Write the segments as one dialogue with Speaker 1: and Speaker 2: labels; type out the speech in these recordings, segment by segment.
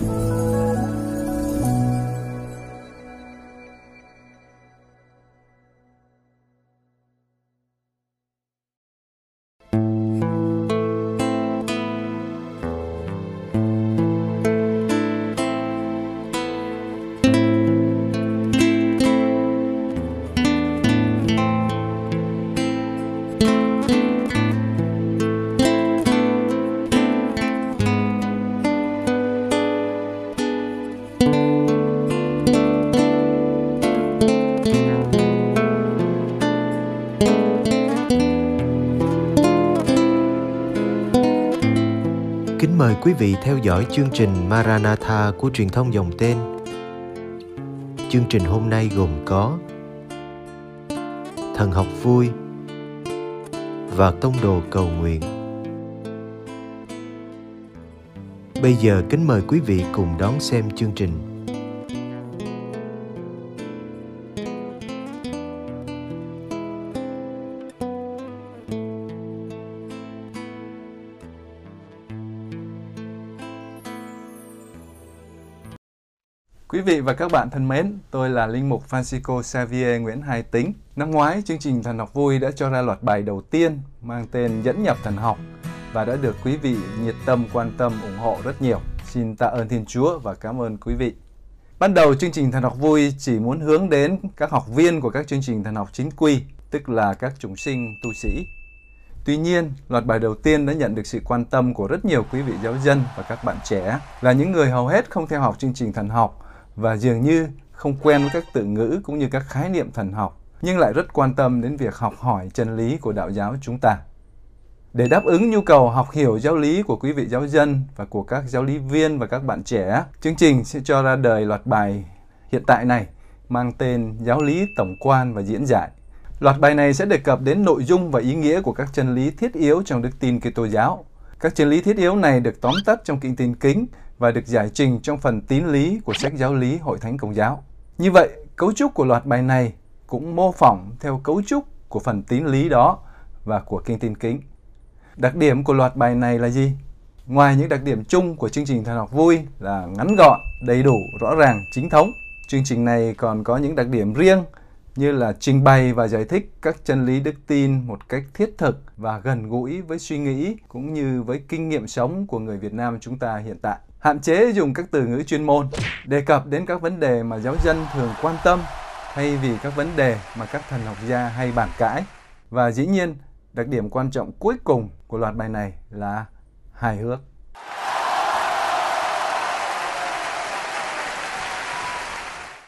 Speaker 1: Kính mời quý vị theo dõi chương trình Maranatha của truyền thông dòng tên. Chương trình hôm nay gồm có Thần học vui và Tông đồ cầu nguyện. Bây giờ kính mời quý vị cùng đón xem chương trình.
Speaker 2: Vị và các bạn thân mến, tôi là Linh Mục Francisco Xavier Nguyễn Hai Tính. Năm ngoái, chương trình Thần học vui đã cho ra loạt bài đầu tiên mang tên Dẫn nhập thần học và đã được quý vị nhiệt tâm quan tâm ủng hộ rất nhiều. Xin tạ ơn Thiên Chúa và cảm ơn quý vị. Ban đầu chương trình Thần học vui chỉ muốn hướng đến các học viên của các chương trình thần học chính quy, tức là các chúng sinh tu sĩ. Tuy nhiên, loạt bài đầu tiên đã nhận được sự quan tâm của rất nhiều quý vị giáo dân và các bạn trẻ là những người hầu hết không theo học chương trình thần học và dường như không quen với các từ ngữ cũng như các khái niệm thần học, nhưng lại rất quan tâm đến việc học hỏi chân lý của đạo giáo chúng ta. Để đáp ứng nhu cầu học hiểu giáo lý của quý vị giáo dân và của các giáo lý viên và các bạn trẻ, chương trình sẽ cho ra đời loạt bài hiện tại này mang tên Giáo lý tổng quan và diễn giải. Loạt bài này sẽ đề cập đến nội dung và ý nghĩa của các chân lý thiết yếu trong đức tin Kitô giáo. Các chân lý thiết yếu này được tóm tắt trong kinh tin kính và được giải trình trong phần tín lý của sách giáo lý Hội Thánh Công giáo. Như vậy, cấu trúc của loạt bài này cũng mô phỏng theo cấu trúc của phần tín lý đó và của kinh tin kính. Đặc điểm của loạt bài này là gì? Ngoài những đặc điểm chung của chương trình thần học vui là ngắn gọn, đầy đủ, rõ ràng, chính thống, chương trình này còn có những đặc điểm riêng như là trình bày và giải thích các chân lý đức tin một cách thiết thực và gần gũi với suy nghĩ cũng như với kinh nghiệm sống của người Việt Nam chúng ta hiện tại. Hạn chế dùng các từ ngữ chuyên môn, đề cập đến các vấn đề mà giáo dân thường quan tâm thay vì các vấn đề mà các thần học gia hay bàn cãi. Và dĩ nhiên, đặc điểm quan trọng cuối cùng của loạt bài này là hài hước.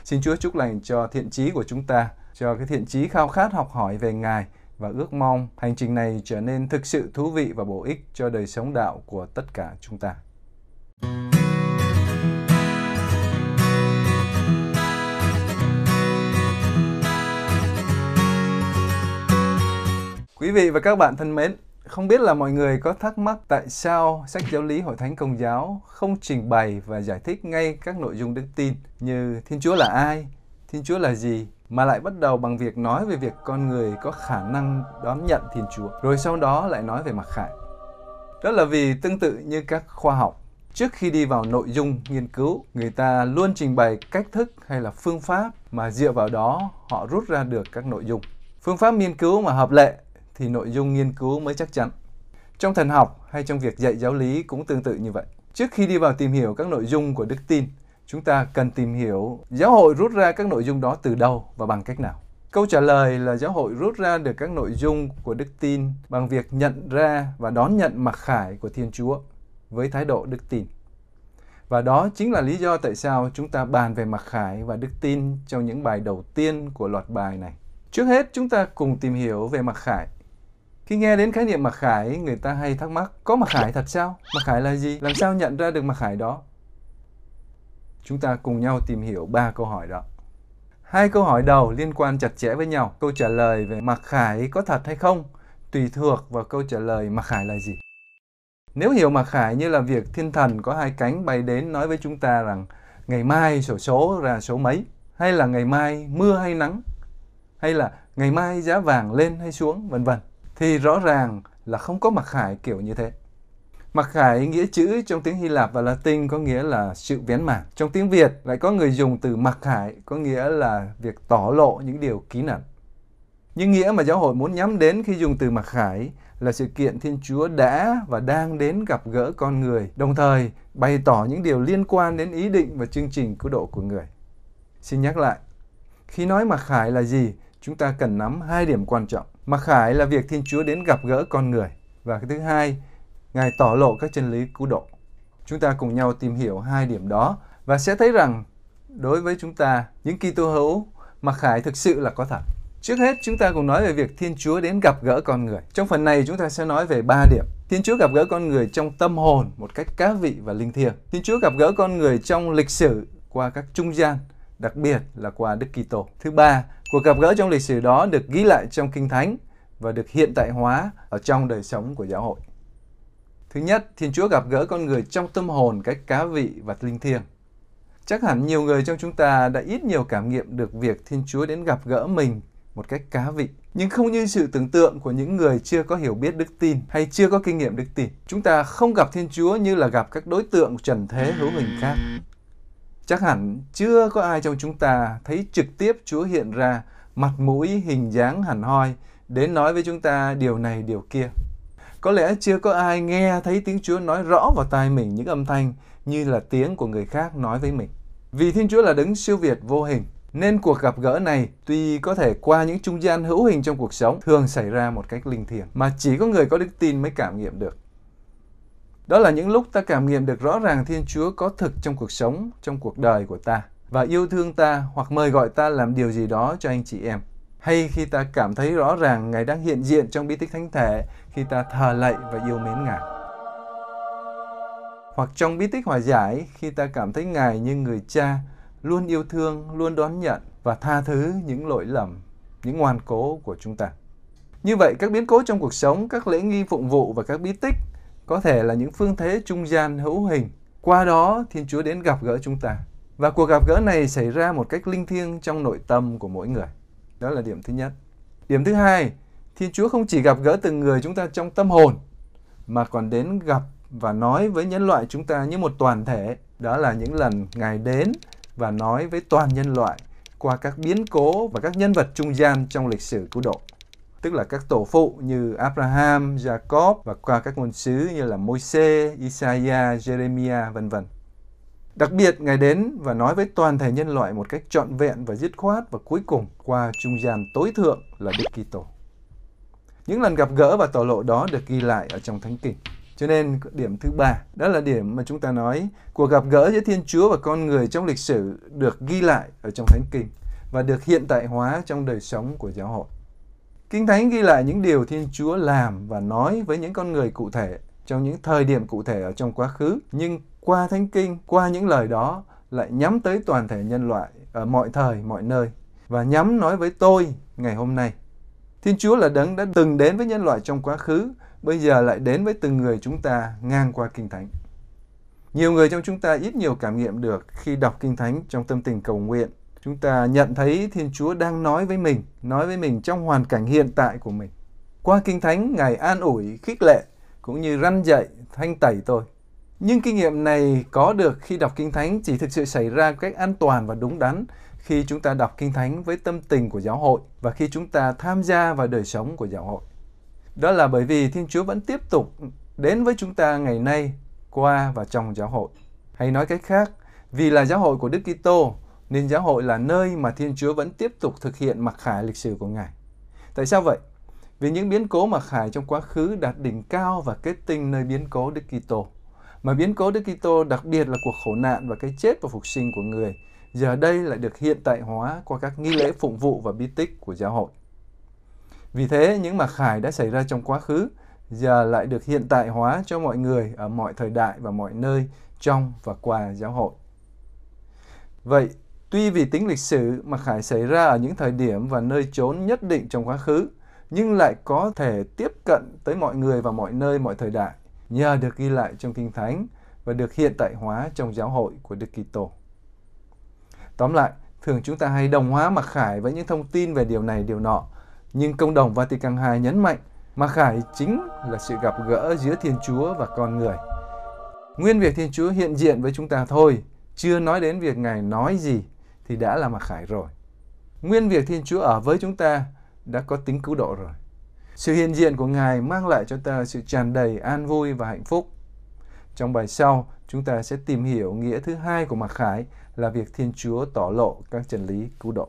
Speaker 2: Xin Chúa chúc lành cho thiện trí của chúng ta, cho cái thiện trí khao khát học hỏi về Ngài và ước mong hành trình này trở nên thực sự thú vị và bổ ích cho đời sống đạo của tất cả chúng ta. Quý vị và các bạn thân mến, không biết là mọi người có thắc mắc tại sao sách giáo lý Hội Thánh Công giáo không trình bày và giải thích ngay các nội dung đức tin như Thiên Chúa là ai, Thiên Chúa là gì, mà lại bắt đầu bằng việc nói về việc con người có khả năng đón nhận Thiên Chúa, rồi sau đó lại nói về mặc khải. Đó là vì tương tự như các khoa học, trước khi đi vào nội dung nghiên cứu, người ta luôn trình bày cách thức hay là phương pháp mà dựa vào đó họ rút ra được các nội dung. Phương pháp nghiên cứu mà hợp lệ thì nội dung nghiên cứu mới chắc chắn. Trong thần học hay trong việc dạy giáo lý cũng tương tự như vậy. Trước khi đi vào tìm hiểu các nội dung của đức tin, chúng ta cần tìm hiểu giáo hội rút ra các nội dung đó từ đâu và bằng cách nào. Câu trả lời là giáo hội rút ra được các nội dung của đức tin bằng việc nhận ra và đón nhận mặc khải của Thiên Chúa với thái độ đức tin. Và đó chính là lý do tại sao chúng ta bàn về mặc khải và đức tin trong những bài đầu tiên của loạt bài này. Trước hết chúng ta cùng tìm hiểu về mặc khải. Khi nghe đến khái niệm mặc khải, người ta hay thắc mắc, có mặc khải thật sao? Mặc khải là gì? Làm sao nhận ra được mặc khải đó? Chúng ta cùng nhau tìm hiểu ba câu hỏi đó. Hai câu hỏi đầu liên quan chặt chẽ với nhau. Câu trả lời về mặc khải có thật hay không tùy thuộc vào câu trả lời mặc khải là gì. Nếu hiểu mặc khải như là việc thiên thần có hai cánh bay đến nói với chúng ta rằng ngày mai sổ số ra số mấy, hay là ngày mai mưa hay nắng, hay là ngày mai giá vàng lên hay xuống, vân vân thì rõ ràng là không có mặc khải kiểu như thế. Mặc khải nghĩa chữ trong tiếng Hy Lạp và Latin có nghĩa là sự vén màn. Trong tiếng Việt lại có người dùng từ mặc khải có nghĩa là việc tỏ lộ những điều kín ẩn. Nhưng nghĩa mà giáo hội muốn nhắm đến khi dùng từ mặc khải là sự kiện Thiên Chúa đã và đang đến gặp gỡ con người, đồng thời bày tỏ những điều liên quan đến ý định và chương trình cứu độ của người. Xin nhắc lại, khi nói mặc khải là gì, chúng ta cần nắm hai điểm quan trọng. Mặc khải là việc Thiên Chúa đến gặp gỡ con người. Và cái thứ hai, Ngài tỏ lộ các chân lý cứu độ. Chúng ta cùng nhau tìm hiểu hai điểm đó và sẽ thấy rằng đối với chúng ta, những Kitô hữu, mặc khải thực sự là có thật. Trước hết, chúng ta cùng nói về việc Thiên Chúa đến gặp gỡ con người. Trong phần này, chúng ta sẽ nói về ba điểm. Thiên Chúa gặp gỡ con người trong tâm hồn một cách cá vị và linh thiêng. Thiên Chúa gặp gỡ con người trong lịch sử qua các trung gian, đặc biệt là qua Đức Kitô. Thứ ba, cuộc gặp gỡ trong lịch sử đó được ghi lại trong Kinh Thánh và được hiện tại hóa ở trong đời sống của giáo hội. Thứ nhất, Thiên Chúa gặp gỡ con người trong tâm hồn cách cá vị và linh thiêng. Chắc hẳn nhiều người trong chúng ta đã ít nhiều cảm nghiệm được việc Thiên Chúa đến gặp gỡ mình một cách cá vị. Nhưng không như sự tưởng tượng của những người chưa có hiểu biết đức tin hay chưa có kinh nghiệm đức tin. Chúng ta không gặp Thiên Chúa như là gặp các đối tượng trần thế hữu hình khác. Chắc hẳn chưa có ai trong chúng ta thấy trực tiếp Chúa hiện ra mặt mũi hình dáng hẳn hoi đến nói với chúng ta điều này điều kia. Có lẽ chưa có ai nghe thấy tiếng Chúa nói rõ vào tai mình những âm thanh như là tiếng của người khác nói với mình. Vì Thiên Chúa là đứng siêu việt vô hình, nên cuộc gặp gỡ này tuy có thể qua những trung gian hữu hình trong cuộc sống thường xảy ra một cách linh thiêng mà chỉ có người có đức tin mới cảm nghiệm được. Đó là những lúc ta cảm nghiệm được rõ ràng Thiên Chúa có thực trong cuộc sống, trong cuộc đời của ta và yêu thương ta hoặc mời gọi ta làm điều gì đó cho anh chị em. Hay khi ta cảm thấy rõ ràng Ngài đang hiện diện trong bí tích thánh thể khi ta thờ lạy và yêu mến Ngài. Hoặc trong bí tích hòa giải khi ta cảm thấy Ngài như người cha luôn yêu thương, luôn đón nhận và tha thứ những lỗi lầm, những ngoan cố của chúng ta. Như vậy, các biến cố trong cuộc sống, các lễ nghi phụng vụ và các bí tích có thể là những phương thế trung gian hữu hình. Qua đó, Thiên Chúa đến gặp gỡ chúng ta. Và cuộc gặp gỡ này xảy ra một cách linh thiêng trong nội tâm của mỗi người. Đó là điểm thứ nhất. Điểm thứ hai, Thiên Chúa không chỉ gặp gỡ từng người chúng ta trong tâm hồn, mà còn đến gặp và nói với nhân loại chúng ta như một toàn thể. Đó là những lần Ngài đến và nói với toàn nhân loại qua các biến cố và các nhân vật trung gian trong lịch sử cứu độ. Tức là các tổ phụ như Abraham, Jacob và qua các ngôn sứ như là Môi-se, Isaiah, Jeremiah, vân vân. Đặc biệt, Ngài đến và nói với toàn thể nhân loại một cách trọn vẹn và dứt khoát và cuối cùng qua trung gian tối thượng là Đức Kitô. Những lần gặp gỡ và tỏ lộ đó được ghi lại ở trong Thánh Kinh. Cho nên điểm thứ ba, đó là điểm mà chúng ta nói cuộc gặp gỡ giữa Thiên Chúa và con người trong lịch sử được ghi lại ở trong Thánh Kinh và được hiện tại hóa trong đời sống của giáo hội. Kinh Thánh ghi lại những điều Thiên Chúa làm và nói với những con người cụ thể trong những thời điểm cụ thể ở trong quá khứ, nhưng qua Thánh Kinh, qua những lời đó lại nhắm tới toàn thể nhân loại ở mọi thời, mọi nơi và nhắm nói với tôi ngày hôm nay. Thiên Chúa là đấng đã từng đến với nhân loại trong quá khứ, bây giờ lại đến với từng người chúng ta ngang qua Kinh Thánh. Nhiều người trong chúng ta ít nhiều cảm nghiệm được khi đọc Kinh Thánh trong tâm tình cầu nguyện. Chúng ta nhận thấy Thiên Chúa đang nói với mình, nói với mình trong hoàn cảnh hiện tại của mình. Qua Kinh Thánh, Ngài an ủi, khích lệ, cũng như răn dạy, thanh tẩy tôi. Nhưng kinh nghiệm này có được khi đọc Kinh Thánh chỉ thực sự xảy ra cách an toàn và đúng đắn khi chúng ta đọc Kinh Thánh với tâm tình của giáo hội và khi chúng ta tham gia vào đời sống của giáo hội. Đó là bởi vì Thiên Chúa vẫn tiếp tục đến với chúng ta ngày nay qua và trong giáo hội. Hay nói cách khác, vì là giáo hội của Đức Kitô nên giáo hội là nơi mà Thiên Chúa vẫn tiếp tục thực hiện mặc khải lịch sử của Ngài. Tại sao vậy? Vì những biến cố mặc khải trong quá khứ đạt đỉnh cao và kết tinh nơi biến cố Đức Kitô. Mà biến cố Đức Kitô đặc biệt là cuộc khổ nạn và cái chết và phục sinh của người, giờ đây lại được hiện tại hóa qua các nghi lễ phụng vụ và bí tích của giáo hội. Vì thế, những mặc khải đã xảy ra trong quá khứ, giờ lại được hiện tại hóa cho mọi người ở mọi thời đại và mọi nơi trong và qua giáo hội. Vậy, tuy vì tính lịch sử mà khải xảy ra ở những thời điểm và nơi chốn nhất định trong quá khứ, nhưng lại có thể tiếp cận tới mọi người và mọi nơi, mọi thời đại nhờ được ghi lại trong Kinh Thánh và được hiện tại hóa trong giáo hội của Đức Kitô. Tóm lại, thường chúng ta hay đồng hóa mặc khải với những thông tin về điều này điều nọ, nhưng công đồng Vatican II nhấn mạnh Mặc khải chính là sự gặp gỡ giữa Thiên Chúa và con người. Nguyên việc Thiên Chúa hiện diện với chúng ta thôi, chưa nói đến việc Ngài nói gì thì đã là mặc khải rồi. Nguyên việc Thiên Chúa ở với chúng ta đã có tính cứu độ rồi. Sự hiện diện của Ngài mang lại cho ta sự tràn đầy an vui và hạnh phúc. Trong bài sau, chúng ta sẽ tìm hiểu nghĩa thứ hai của mặc khải là việc Thiên Chúa tỏ lộ các chân lý cứu độ.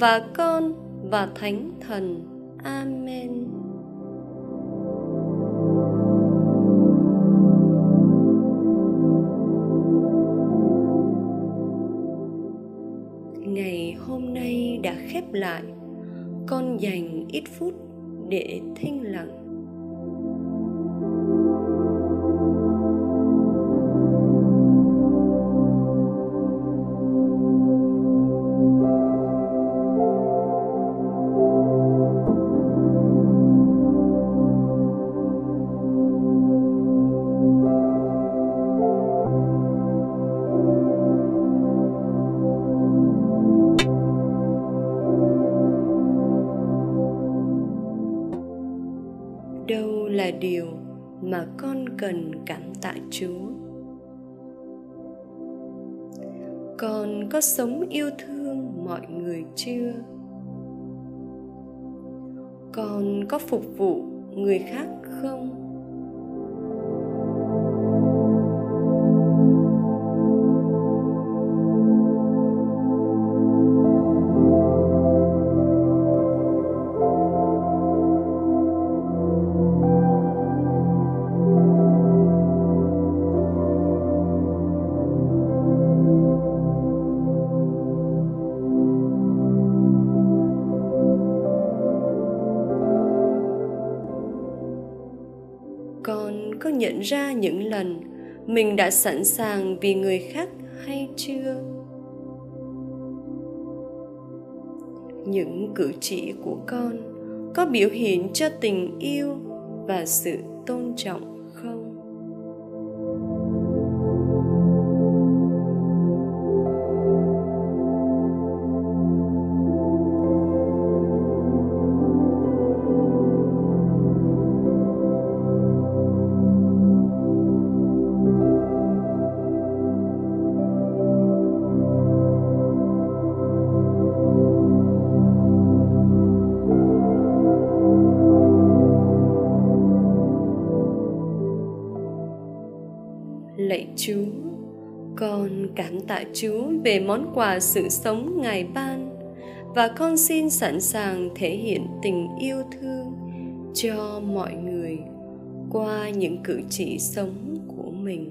Speaker 3: và Con và Thánh Thần. Amen. Ngày hôm nay đã khép lại, con dành ít phút để thinh lặng con cảm tạ chúa. Con có sống yêu thương mọi người chưa? Con có phục vụ người khác không? Ra những lần mình đã sẵn sàng vì người khác hay chưa? Những cử chỉ của con có biểu hiện cho tình yêu và sự tôn trọng. Con cảm tạ Chúa về món quà sự sống Ngài ban và con xin sẵn sàng thể hiện tình yêu thương cho mọi người qua những cử chỉ sống của mình.